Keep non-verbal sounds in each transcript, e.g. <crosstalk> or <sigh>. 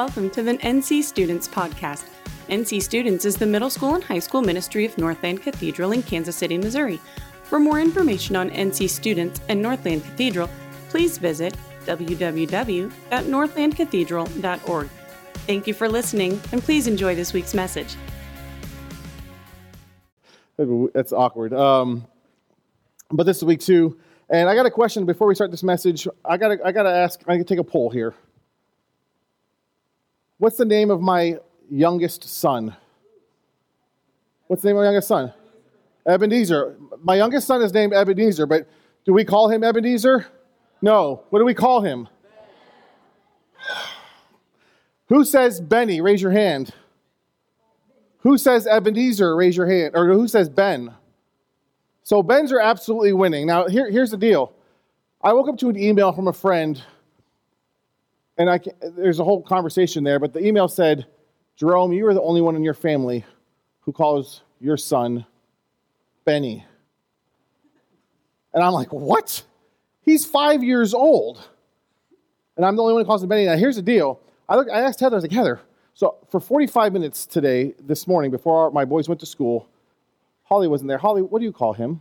welcome to the NC Students Podcast. NC Students is the middle school and high school ministry of Northland Cathedral in Kansas City, Missouri. For more information on NC Students and Northland Cathedral, please visit www.northlandcathedral.org. Thank you for listening, and please enjoy this week's message. That's awkward. Um, but this is week two, and I got a question before we start this message. I got I got to ask. I got to take a poll here. What's the name of my youngest son? What's the name of my youngest son? Ebenezer. My youngest son is named Ebenezer, but do we call him Ebenezer? No. What do we call him? Who says Benny? Raise your hand. Who says Ebenezer? Raise your hand. Or who says Ben? So Ben's are absolutely winning. Now, here, here's the deal. I woke up to an email from a friend, and I there's a whole conversation there, but the email said, Jerome, you are the only one in your family who calls your son Benny. And I'm like, what? He's five years old. And I'm the only one who calls him Benny. Now, here's the deal. I, I asked Heather, I was like, Heather, so for 45 minutes today, this morning, before our, my boys went to school, Holly wasn't there. Holly, what do you call him?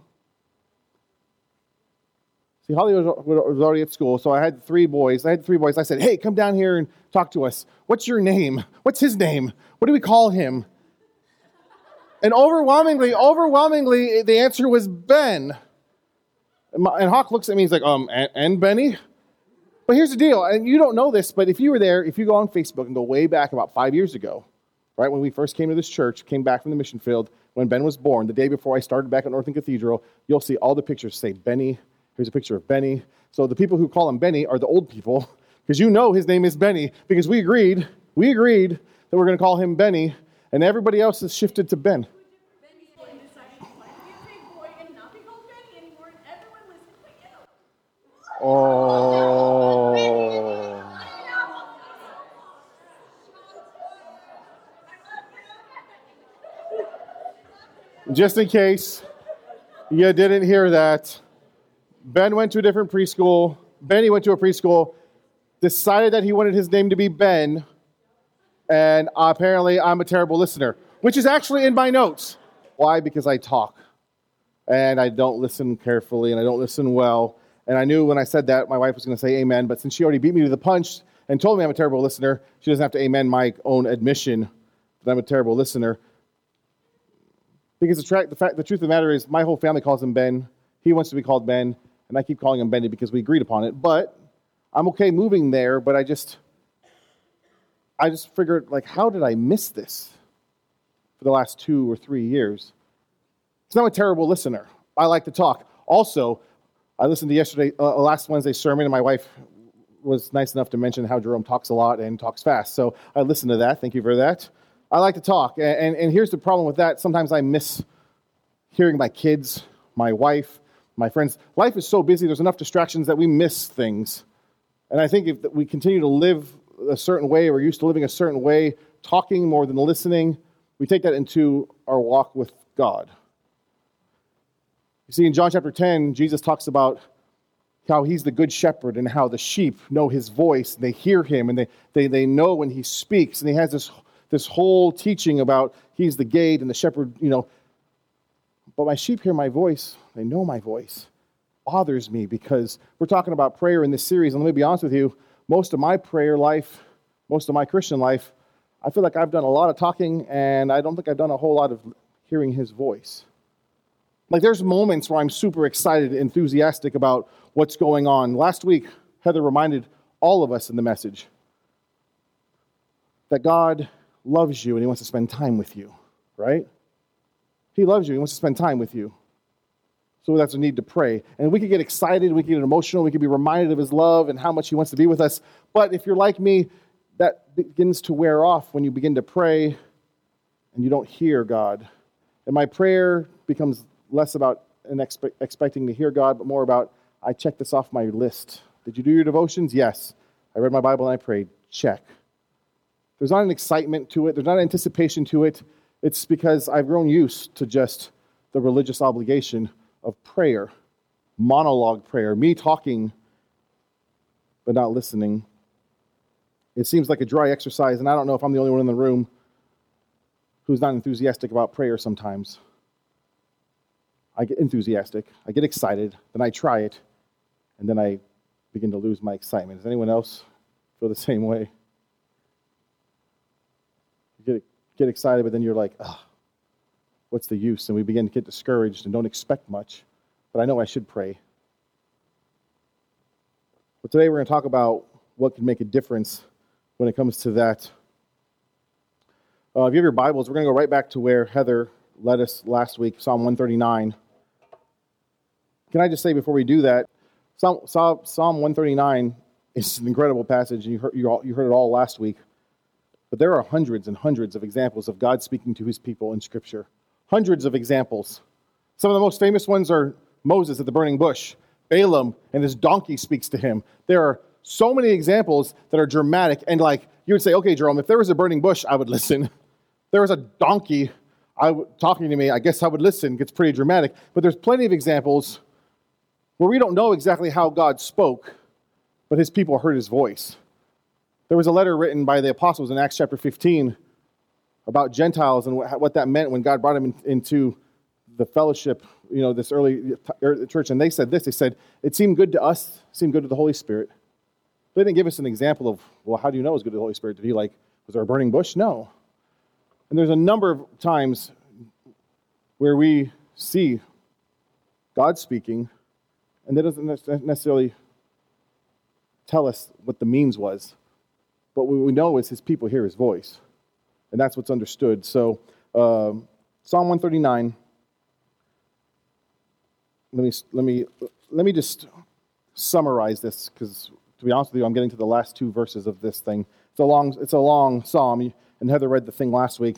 See, Holly was, already at school, so I had three boys. I had three boys. I said, hey, come down here and talk to us. What's your name? What's his name? What do we call him? And overwhelmingly, overwhelmingly, the answer was Ben. And, Hawk looks at me, and he's like, um, and, and Benny? But here's the deal, and you don't know this, but if you were there, if you go on Facebook and go way back about five years ago, right, when we first came to this church, came back from the mission field, when Ben was born, the day before I started back at Northland Cathedral, you'll see all the pictures say Benny. Here's a picture of Benny. So the people who call him Benny are the old people, <laughs> because you know his name is Benny, because we agreed, we agreed that we're going to call him Benny, and everybody else has shifted to Ben. Oh. <laughs> Just in case you didn't hear that, Ben went to a different preschool. Benny went to a preschool, decided that he wanted his name to be Ben, and apparently I'm a terrible listener, which is actually in my notes. Why? Because I talk and I don't listen carefully and I don't listen well. And I knew when I said that, my wife was going to say amen. But since she already beat me to the punch and told me I'm a terrible listener, she doesn't have to amen my own admission that I'm a terrible listener. Because the, tra- the, fact, the truth of the matter is, my whole family calls him Ben. He wants to be called Ben, and I keep calling him Benny because we agreed upon it. But I'm okay moving there. But I just, I just figured, like, how did I miss this for the last two or three years? Because I'm a terrible listener. I like to talk. Also, I listened to yesterday, uh, last Wednesday's sermon, and my wife was nice enough to mention how Jerome talks a lot and talks fast. So I listened to that. Thank you for that. I like to talk. And, and, and here's the problem with that. Sometimes I miss hearing my kids, my wife, my friends. Life is so busy, there's enough distractions that we miss things. And I think if we continue to live a certain way, we're used to living a certain way, talking more than listening, we take that into our walk with God. You see, in John chapter 10, Jesus talks about how he's the good shepherd and how the sheep know his voice and they hear him and they, they, they know when he speaks. And he has this, this whole teaching about he's the gate and the shepherd, you know. But my sheep hear my voice, they know my voice. Bothers me because we're talking about prayer in this series. And let me be honest with you, most of my prayer life, most of my Christian life, I feel like I've done a lot of talking and I don't think I've done a whole lot of hearing his voice. Like there's moments where I'm super excited, enthusiastic about what's going on. Last week, Heather reminded all of us in the message that God loves you and He wants to spend time with you, right? He loves you, He wants to spend time with you. So that's a need to pray. And we could get excited, we could get emotional, we could be reminded of His love and how much He wants to be with us. But if you're like me, that begins to wear off when you begin to pray and you don't hear God. And my prayer becomes less about an expe- expecting to hear God, but more about I checked this off my list. Did you do your devotions? Yes. I read my Bible and I prayed. Check. There's not an excitement to it, there's not an anticipation to it. It's because I've grown used to just the religious obligation of prayer, monologue prayer, me talking but not listening. It seems like a dry exercise, and I don't know if I'm the only one in the room who's not enthusiastic about prayer sometimes. I get enthusiastic, I get excited, then I try it, and then I begin to lose my excitement. Does anyone else feel the same way? You get, excited, but then you're like, oh, what's the use? And we begin to get discouraged and don't expect much. But I know I should pray. But today we're going to talk about what can make a difference when it comes to that uh, if you have your Bibles, we're going to go right back to where Heather led us last week, Psalm 139. Can I just say before we do that, Psalm, Psalm 139 is an incredible passage, and you heard, you, all, you heard it all last week. But there are hundreds and hundreds of examples of God speaking to his people in Scripture. Hundreds of examples. Some of the most famous ones are Moses at the burning bush, Balaam and his donkey speaks to him. There are so many examples that are dramatic and like you would say, okay, Jerome, if there was a burning bush, I would <laughs> listen there was a donkey I, talking to me, I guess I would listen. It gets pretty dramatic. But there's plenty of examples where we don't know exactly how God spoke, but his people heard his voice. There was a letter written by the apostles in Acts chapter 15 about Gentiles and what that meant when God brought them into the fellowship, you know, this early church. And they said this they said, It seemed good to us, seemed good to the Holy Spirit. They didn't give us an example of, well, how do you know it was good to the Holy Spirit? Did he like, was there a burning bush? No. And there's a number of times where we see God speaking, and that doesn't necessarily tell us what the means was. What we know is his people hear his voice. And that's what's understood. So, um, Psalm 139. Let me, let me, let me just summarize this because, to be honest with you, I'm getting to the last two verses of this thing. It's a long, it's a long psalm and Heather read the thing last week.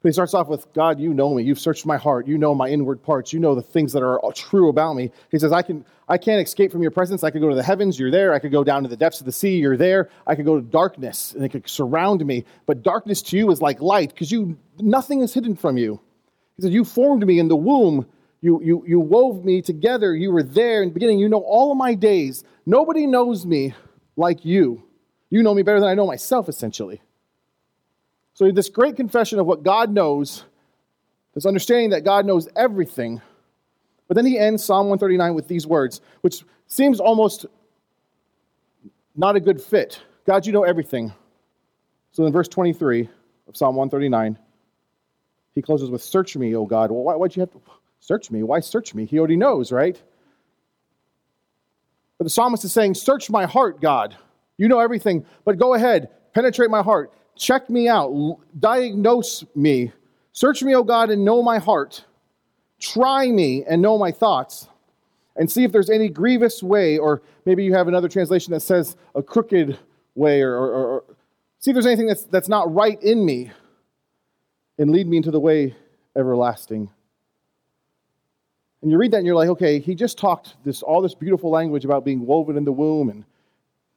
But he starts off with, God, you know me. You've searched my heart. You know my inward parts. You know the things that are true about me. He says, I, can, I can't escape from your presence. I could go to the heavens. You're there. I could go down to the depths of the sea. You're there. I could go to darkness, and it could surround me. But darkness to you is like light because you, nothing is hidden from you. He said, You formed me in the womb. You, you, you wove me together. You were there in the beginning. You know all of my days. Nobody knows me like you. You know me better than I know myself, essentially. So, this great confession of what God knows, this understanding that God knows everything. But then he ends Psalm 139 with these words, which seems almost not a good fit. God, you know everything. So, in verse 23 of Psalm 139, he closes with, Search me, O God. Well, why, why'd you have to search me? Why search me? He already knows, right? But the psalmist is saying, Search my heart, God. You know everything, but go ahead, penetrate my heart. Check me out. Diagnose me. Search me, O God, and know my heart. Try me and know my thoughts. And see if there's any grievous way, or maybe you have another translation that says a crooked way, or, or, or see if there's anything that's, that's not right in me, and lead me into the way everlasting. And you read that and you're like, okay, he just talked this all this beautiful language about being woven in the womb and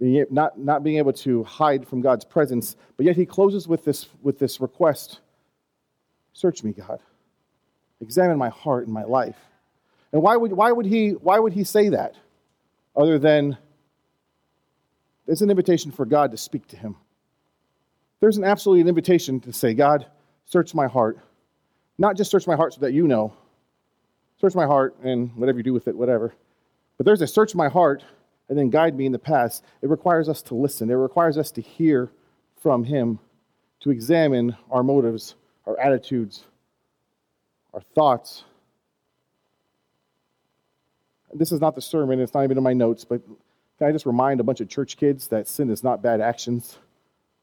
not, not being able to hide from God's presence, but yet he closes with this, with this request Search me, God. Examine my heart and my life. And why would, why would, he, why would he say that? Other than it's an invitation for God to speak to him. There's an absolutely an invitation to say, God, search my heart. Not just search my heart so that you know. Search my heart and whatever you do with it, whatever. But there's a search my heart and then guide me in the past. It requires us to listen, it requires us to hear from Him, to examine our motives, our attitudes, our thoughts. This is not the sermon, it's not even in my notes, but can I just remind a bunch of church kids that sin is not bad actions,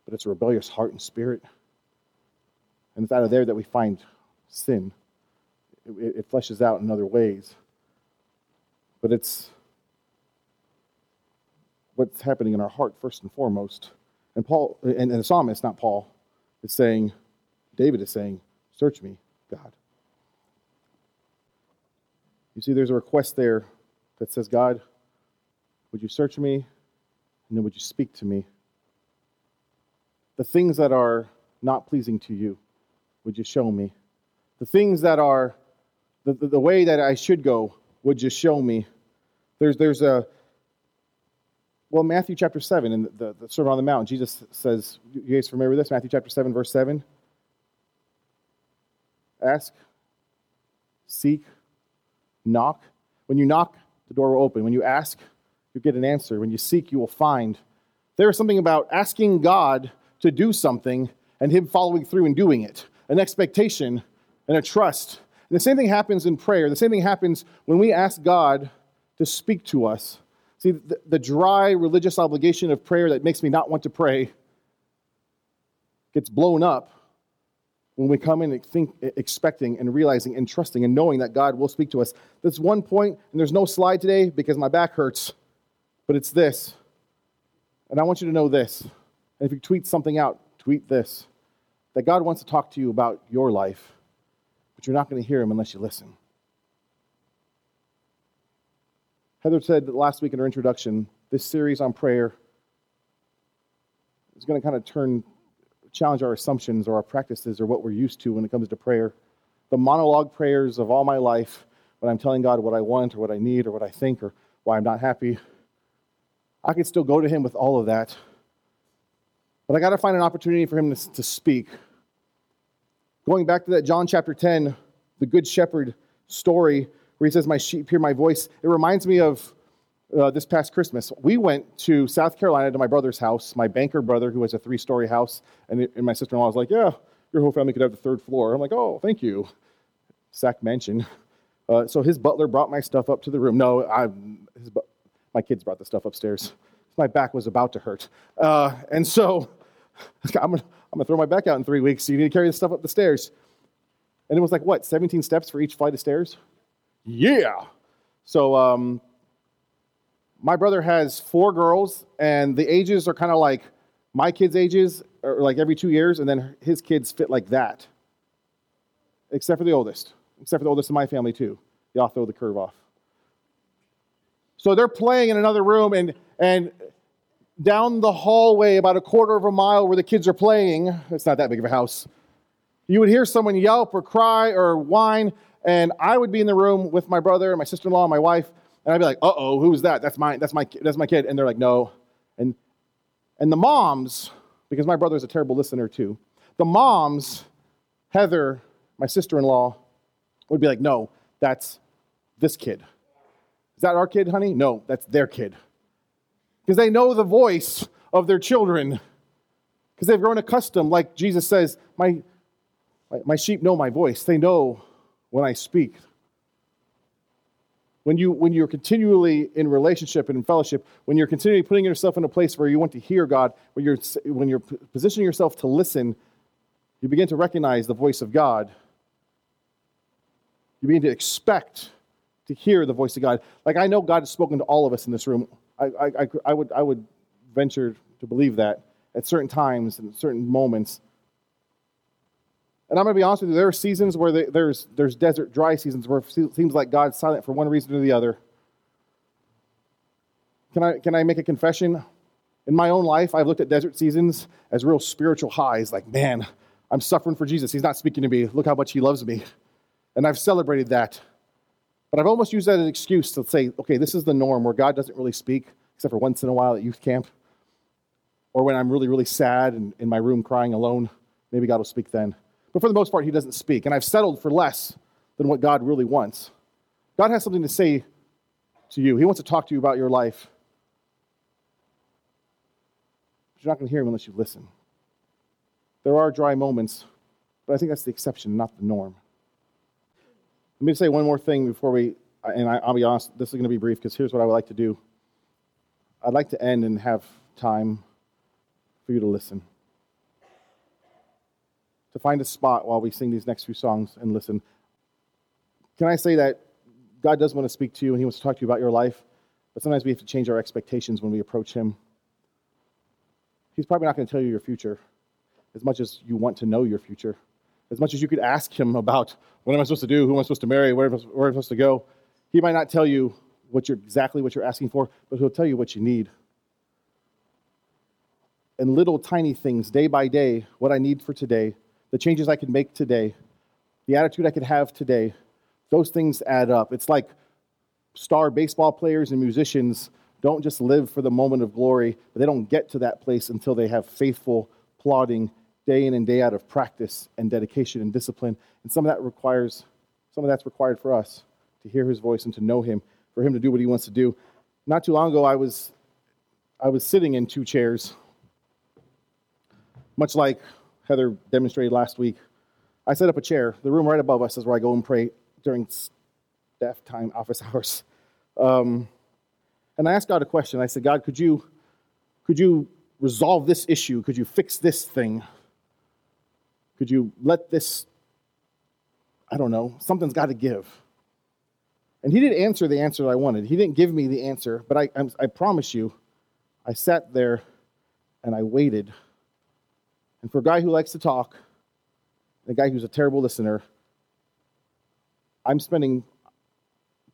but it's a rebellious heart and spirit? And it's out of there that we find sin. It, it fleshes out in other ways. But it's what's happening in our heart first and foremost. And Paul and, and the psalmist, not Paul, is saying, David is saying, Search me, God. You see, there's a request there that says, God, would you search me? And then would you speak to me? The things that are not pleasing to you, would you show me? The things that are the, the, the, way that I should go, would you show me? There's, there's a Well, Matthew chapter 7, in the, the Sermon on the Mount, Jesus says, you guys familiar with this? Matthew chapter 7, verse 7. Ask, seek, knock. When you knock, the door will open. When you ask, you get an answer. When you seek, you will find. There is something about asking God to do something and Him following through and doing it, an expectation and a trust. And the same thing happens in prayer. The same thing happens when we ask God to speak to us. See, the, the dry religious obligation of prayer that makes me not want to pray gets blown up when we come in think, expecting and realizing and trusting and knowing that God will speak to us. That's one point, and there's no slide today because my back hurts, but it's this. And I want you to know this. And if you tweet something out, tweet this that God wants to talk to you about your life, but you're not going to hear him unless you listen. Heather said last week in her introduction, this series on prayer is going to kind of turn, challenge our assumptions or our practices or what we're used to when it comes to prayer. The monologue prayers of all my life, when I'm telling God what I want or what I need or what I think or why I'm not happy, I can still go to Him with all of that. But I got to find an opportunity for Him to, to speak. Going back to that John chapter 10, the Good Shepherd story, where he says, My sheep hear my voice. It reminds me of uh, this past Christmas. We went to South Carolina to my brother's house, my banker brother, who has a three story house. And, it, and my sister in law was like, Yeah, your whole family could have the third floor. I'm like, Oh, thank you. Sack mention. Uh, so his butler brought my stuff up to the room. No, I, his, my kids brought the stuff upstairs. My back was about to hurt. Uh, and so <laughs> I'm going to throw my back out in three weeks. So you need to carry the stuff up the stairs. And it was like, what, 17 steps for each flight of stairs? Yeah. So um, my brother has four girls, and the ages are kind of like my kids' ages, or like every two years, and then his kids fit like that, except for the oldest, except for the oldest in my family, too. Y'all throw the curve off. So they're playing in another room, and, and down the hallway, about a quarter of a mile where the kids are playing, it's not that big of a house, you would hear someone yelp or cry or whine, and I would be in the room with my brother my sister-in-law my wife, and I'd be like, "Uh-oh, who's that? That's my that's my that's my kid." And they're like, "No," and and the moms, because my brother's a terrible listener too. The moms, Heather, my sister-in-law, would be like, "No, that's this kid." Is that our kid, honey? No, that's their kid. Because they know the voice of their children. Because they've grown accustomed, like Jesus says, my, my sheep know my voice. They know when I speak. When, you, when you're continually in relationship and in fellowship, when you're continually putting yourself in a place where you want to hear God, when you're, when you're positioning yourself to listen, you begin to recognize the voice of God. You begin to expect to hear the voice of God. Like I know God has spoken to all of us in this room. I, I, I, would, I would venture to believe that at certain times and certain moments. And I'm going to be honest with you, there are seasons where there's, there's desert, dry seasons where it seems like God's silent for one reason or the other. Can I, can I make a confession? In my own life, I've looked at desert seasons as real spiritual highs, like, man, I'm suffering for Jesus. He's not speaking to me. Look how much he loves me. And I've celebrated that. But I've almost used that as an excuse to say, okay, this is the norm where God doesn't really speak, except for once in a while at youth camp. Or when I'm really, really sad and in my room crying alone, maybe God will speak then. But for the most part, he doesn't speak. And I've settled for less than what God really wants. God has something to say to you, He wants to talk to you about your life. But you're not going to hear Him unless you listen. There are dry moments, but I think that's the exception, not the norm. Let me say one more thing before we, and I, will be honest, this is going to be brief because here's what I would like to do. I'd like to end and have time for you to listen to find a spot while we sing these next few songs and listen. Can I say that God does want to speak to you and He wants to talk to you about your life, but sometimes we have to change our expectations when we approach Him. He's probably not going to tell you your future as much as you want to know your future, as much as you could ask Him about what am I supposed to do, who am I supposed to marry, where am I supposed to go. He might not tell you what you're exactly what you're asking for, but He'll tell you what you need. And little tiny things, day by day, what I need for today the changes I could make today, the attitude I could have today, those things add up. It's like star baseball players and musicians don't just live for the moment of glory, but they don't get to that place until they have faithful, plodding, day in and day out of practice and dedication and discipline. And some of that requires, some of that's required for us to hear his voice and to know him, for him to do what he wants to do. Not too long ago, I was, I was sitting in two chairs, much like Heather demonstrated last week. I set up a chair. The room right above us is where I go and pray during staff time, office <laughs> hours. Um, and I asked God a question. I said, God, could you, could you resolve this issue? Could you fix this thing? Could you let this, I don't know, something's got to give. And he didn't answer the answer that I wanted. He didn't give me the answer, but I, I, I promise you, I sat there and I waited. And for a guy who likes to talk, a guy who's a terrible listener, I'm spending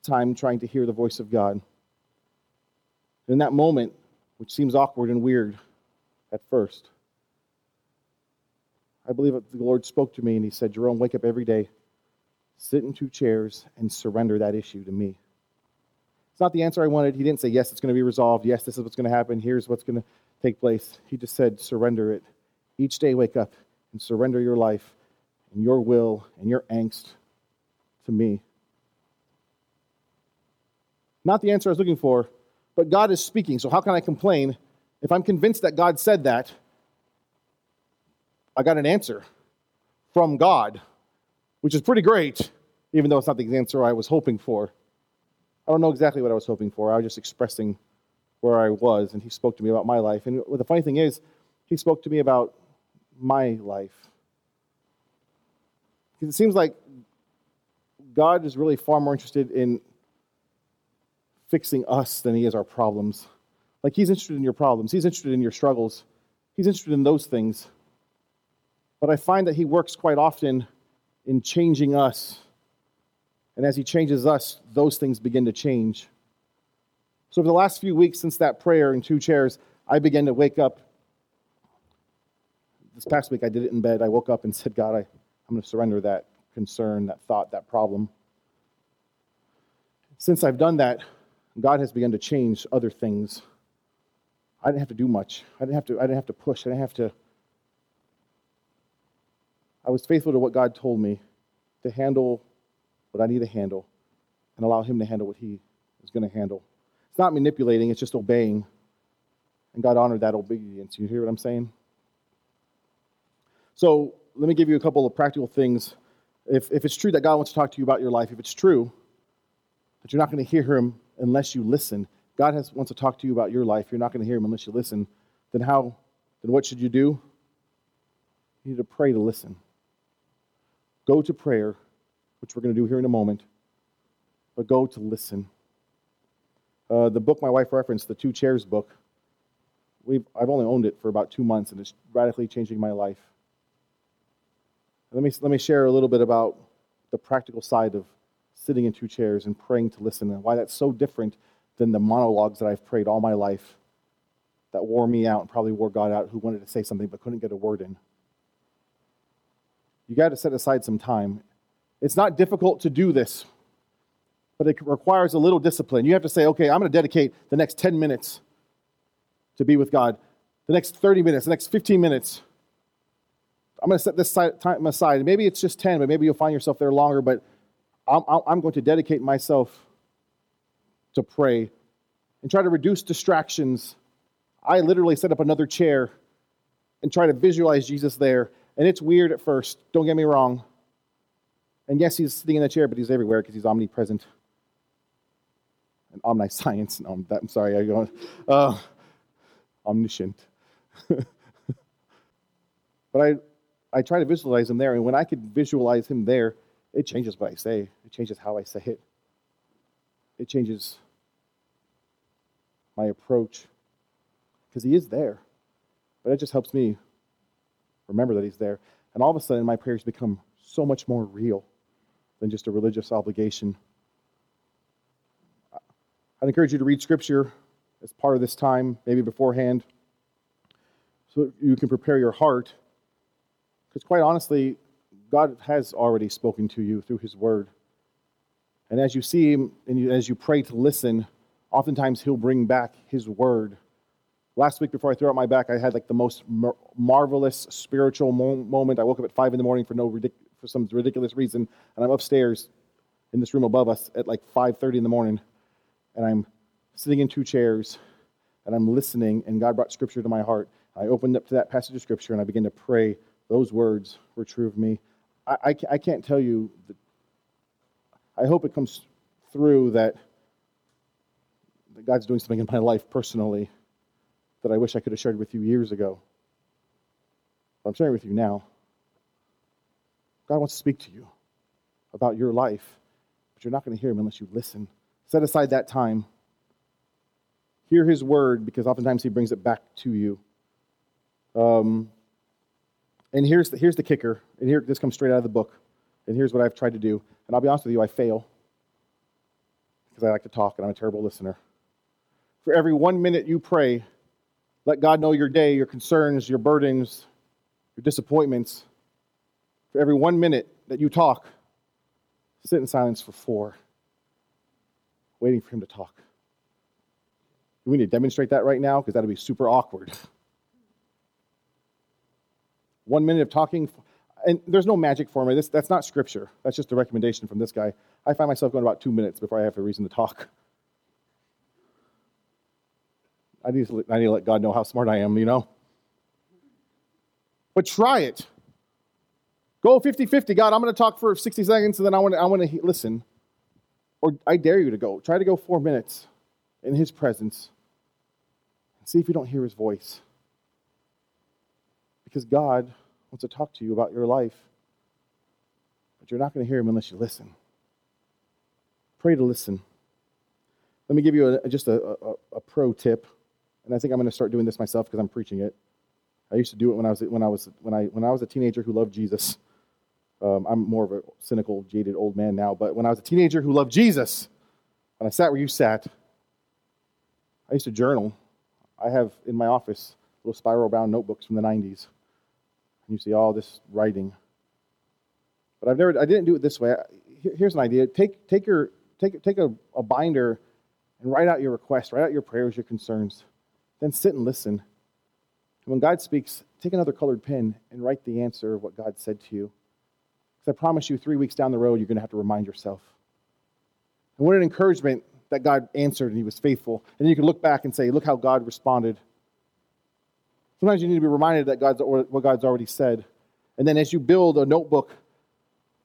time trying to hear the voice of God. In that moment, which seems awkward and weird at first, I believe that the Lord spoke to me and He said, Jerome, wake up every day, sit in two chairs, and surrender that issue to me. It's not the answer I wanted. He didn't say, Yes, it's going to be resolved. Yes, this is what's going to happen. Here's what's going to take place. He just said, Surrender it. Each day, wake up and surrender your life and your will and your angst to me. Not the answer I was looking for, but God is speaking. So how can I complain if I'm convinced that God said that? I got an answer from God, which is pretty great, even though it's not the answer I was hoping for. I don't know exactly what I was hoping for. I was just expressing where I was, and he spoke to me about my life. And the funny thing is, he spoke to me about my life. Because it seems like God is really far more interested in fixing us than he is our problems. Like he's interested in your problems, he's interested in your struggles, he's interested in those things. But I find that he works quite often in changing us. And as he changes us, those things begin to change. So, over the last few weeks since that prayer in two chairs, I began to wake up. This past week, I did it in bed. I woke up and said, God, I, I'm going to surrender that concern, that thought, that problem. Since I've done that, God has begun to change other things. I didn't have to do much. I didn't have to, I didn't have to push. I didn't have to. I was faithful to what God told me to handle what I need to handle and allow Him to handle what He is going to handle. It's not manipulating, it's just obeying. And God honored that obedience. You hear what I'm saying? So let me give you a couple of practical things. If, if it's true that God wants to talk to you about your life, if it's true that you're not going to hear Him unless you listen. God has, wants to talk to you about your life. You're not going to hear him unless you listen. Then how? Then what should you do? You need to pray to listen. Go to prayer, which we're going to do here in a moment, but go to listen. Uh, the book my wife referenced, the Two Chairs book, we've, I've only owned it for about two months, and it's radically changing my life. Let me, let me share a little bit about the practical side of sitting in two chairs and praying to listen, and why that's so different than the monologues that I've prayed all my life that wore me out and probably wore God out who wanted to say something but couldn't get a word in. You got to set aside some time. It's not difficult to do this, but it requires a little discipline. You have to say, okay, I'm going to dedicate the next 10 minutes to be with God, the next 30 minutes, the next 15 minutes. I'm going to set this time aside. Maybe it's just 10, but maybe you'll find yourself there longer, but I'm, I'm going to dedicate myself to pray and try to reduce distractions. I literally set up another chair and try to visualize Jesus there. And it's weird at first, don't get me wrong. And yes, he's sitting in the chair, but he's everywhere because he's omnipresent and omniscience. No, I'm, I'm sorry, I go uh, omniscient. <laughs> but I, I try to visualize him there, and when I could visualize him there, it changes what I say, it changes how I say it, it changes my approach because He is there. But it just helps me remember that He's there. And all of a sudden, my prayers become so much more real than just a religious obligation. I'd encourage you to read Scripture as part of this time, maybe beforehand, so you can prepare your heart. Because, quite honestly, God has already spoken to you through His Word. And as you see Him and you, as you pray to listen oftentimes He'll bring back His word. Last week, before I threw out my back, I had like the most mar- marvelous spiritual mo- moment. I woke up at five in the morning for no ridic- for some ridiculous reason, and I'm upstairs in this room above us at like 5:30 in the morning, and I'm sitting in two chairs, and I'm listening, and God brought Scripture to my heart. I opened up to that passage of Scripture, and I began to pray. Those words were true of me. I, I, I can't tell you. I hope it comes through that, that God's doing something in my life personally that I wish I could have shared with you years ago. But I'm sharing with you now. God wants to speak to you about your life, but you're not going to hear him unless you listen. Set aside that time. Hear his word because oftentimes he brings it back to you. Um, and here's the, here's the kicker. And here, this comes straight out of the book. And here's what I've tried to do. And I'll be honest with you, I fail because I like to talk and I'm a terrible listener. For every one minute you pray, let God know your day, your concerns, your burdens, your disappointments. For every one minute that you talk, sit in silence for four, waiting for Him to talk. We need to demonstrate that right now? Because that'll be super awkward. One minute of talking, and there's no magic formula. This, that's not scripture. That's just a recommendation from this guy. I find myself going about two minutes before I have a reason to talk. I need, to, I need to let God know how smart I am, you know? But try it. Go 50 50. God, I'm going to talk for 60 seconds and then I want to, I want to listen. Or I dare you to go. Try to go four minutes in His presence and see if you don't hear His voice. Because God wants to talk to you about your life, but you're not going to hear Him unless you listen. Pray to listen. Let me give you a, just a, a, a pro tip and I think I'm going to start doing this myself because I'm preaching it. I used to do it when I was when I was when I when I was a teenager who loved Jesus. Um, I'm more of a cynical, jaded old man now, but when I was a teenager who loved Jesus, and I sat where you sat, I used to journal. I have in my office little spiral bound notebooks from the 90s. And you see all this writing. But I've never I didn't do it this way. Here's an idea. Take take your take take a, a binder and write out your requests, write out your prayers, your concerns. Then sit and listen. And when God speaks, take another colored pen and write the answer of what God said to you. Because I promise you, three weeks down the road, you're going to have to remind yourself. And what an encouragement that God answered and He was faithful. And you can look back and say, look how God responded. Sometimes you need to be reminded that God's what God's already said. And then as you build a notebook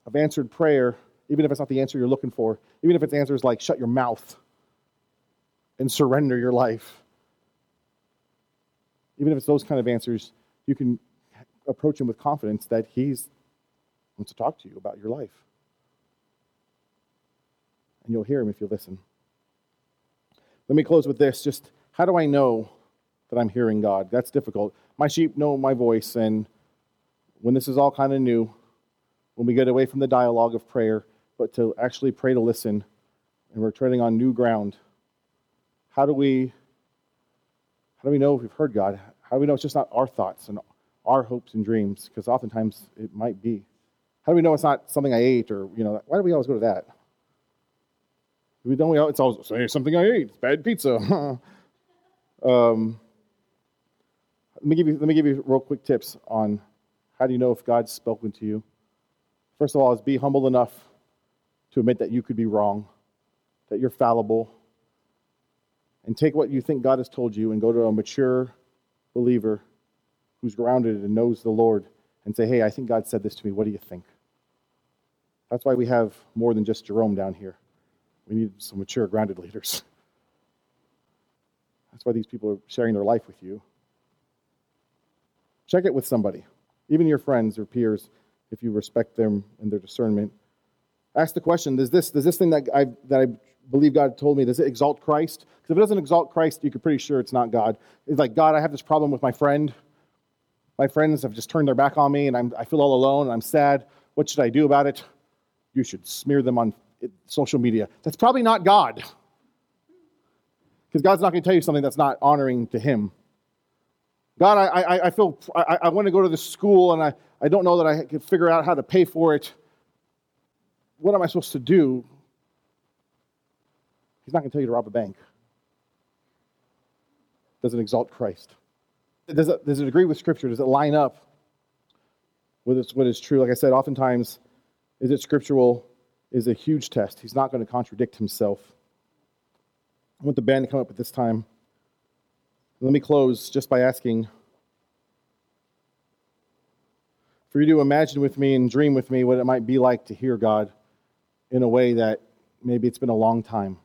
of answered prayer, even if it's not the answer you're looking for, even if its answer is like shut your mouth and surrender your life, even if it's those kind of answers, you can approach him with confidence that he's wants to talk to you about your life. And you'll hear him if you listen. Let me close with this. Just how do I know that I'm hearing God? That's difficult. My sheep know my voice, and when this is all kind of new, when we get away from the dialogue of prayer, but to actually pray to listen, and we're treading on new ground, how do we how do we know if we've heard God? How do we know it's just not our thoughts and our hopes and dreams? Because oftentimes it might be. How do we know it's not something I ate or, you know, why do we always go to that? We don't, we, it's always say something I ate. It's bad pizza. <laughs> um, let me give you let me give you real quick tips on how do you know if God's spoken to you. First of all, is be humble enough to admit that you could be wrong, that you're fallible, and take what you think God has told you and go to a mature believer who's grounded and knows the Lord and say, Hey, I think God said this to me. What do you think? That's why we have more than just Jerome down here. We need some mature, grounded leaders. That's why these people are sharing their life with you. Check it with somebody, even your friends or peers, if you respect them and their discernment. Ask the question: Does this does this thing that I that I believe God told me, does it exalt Christ? Because if it doesn't exalt Christ, you're pretty sure it's not God. It's like, God, I have this problem with my friend. My friends have just turned their back on me, and I'm, I feel all alone, and I'm sad. What should I do about it? You should smear them on eh, social media. That's probably not God. Because God's not going to tell you something that's not honoring to Him. God, I, I, feel I, I want to go to this school, and I, I don't know that I can figure out how to pay for it. What am I supposed to do? He's not going to tell you to rob a bank. Does it exalt Christ? Does it, does it agree with Scripture? Does it line up with what is true? Like I said, oftentimes, is it scriptural is a huge test. He's not going to contradict himself. I want the band to come up at this time. Let me close just by asking for you to imagine with me and dream with me what it might be like to hear God in a way that maybe it's been a long time.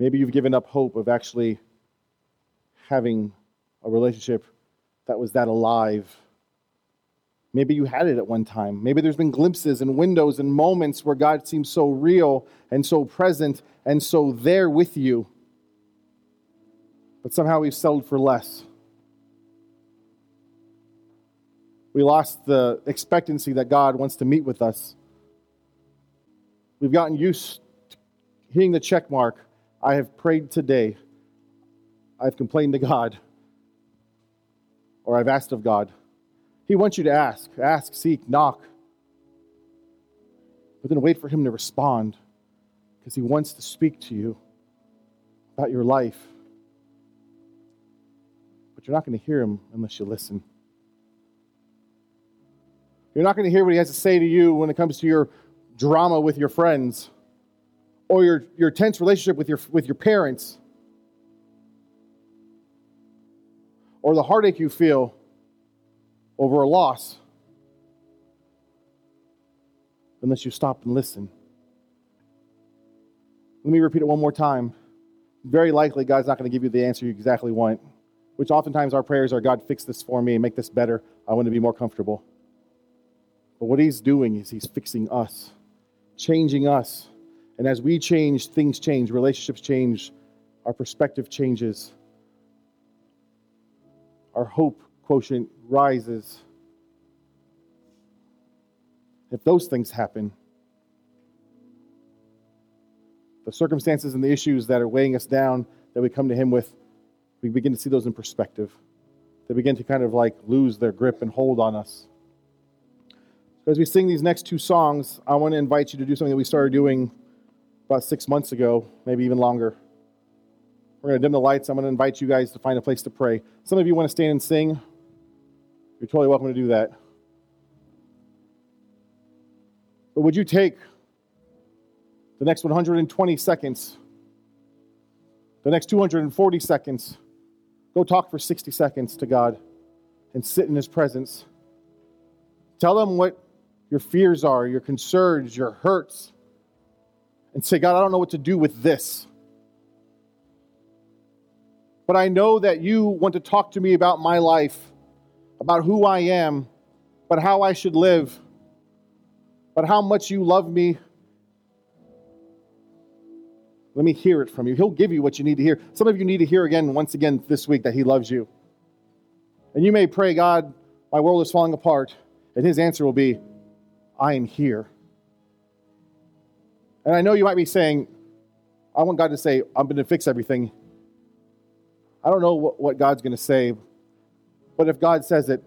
Maybe you've given up hope of actually having a relationship that was that alive. Maybe you had it at one time. Maybe there's been glimpses and windows and moments where God seems so real and so present and so there with you. But somehow we've settled for less. We lost the expectancy that God wants to meet with us. We've gotten used to hitting the check mark. I have prayed today. I've complained to God. Or I've asked of God. He wants you to ask, ask, seek, knock. But then wait for Him to respond because He wants to speak to you about your life. You're not going to hear Him unless you listen. You're not going to hear what he has to say to you when it comes to your drama with your friends or your, your tense relationship with your, with your parents or the heartache you feel over a loss unless you stop and listen. Let me repeat it one more time. Very likely, God's not going to give you the answer you exactly want, which oftentimes our prayers are God, fix this for me and make this better. I want to be more comfortable. But what he's doing is he's fixing us, changing us. And as we change, things change, relationships change, our perspective changes, our hope quotient rises. If those things happen, the circumstances and the issues that are weighing us down that we come to Him with, we begin to see those in perspective. They begin to kind of like lose their grip and hold on us. As we sing these next two songs, I want to invite you to do something that we started doing about six months ago, maybe even longer. We're going to dim the lights. I'm going to invite you guys to find a place to pray. Some of you want to stand and sing. You're totally welcome to do that. But would you take the next 120 seconds, the next 240 seconds, go talk for 60 seconds to God and sit in His presence? Tell Him what your fears are, your concerns, your hurts, and say, God, I don't know what to do with this. But I know that you want to talk to me about my life, about who I am, but how I should live, but how much you love me. Let me hear it from you. He'll give you what you need to hear. Some of you need to hear again, once again this week, that He loves you. And you may pray, God, my world is falling apart. And His answer will be, I am here. And I know you might be saying, I want God to say, I'm going to fix everything. I don't know what, God's going to say, but if God says it,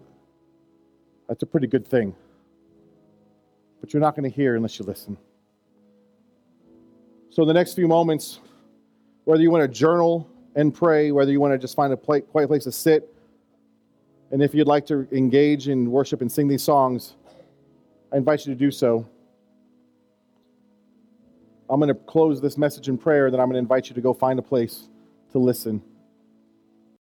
that's a pretty good thing. But you're not going to hear unless you listen. So, in the next few moments, whether you want to journal and pray, whether you want to just find a quiet place to sit, and if you'd like to engage in worship and sing these songs, I invite you to do so. I'm going to close this message in prayer, then I'm going to invite you to go find a place to listen.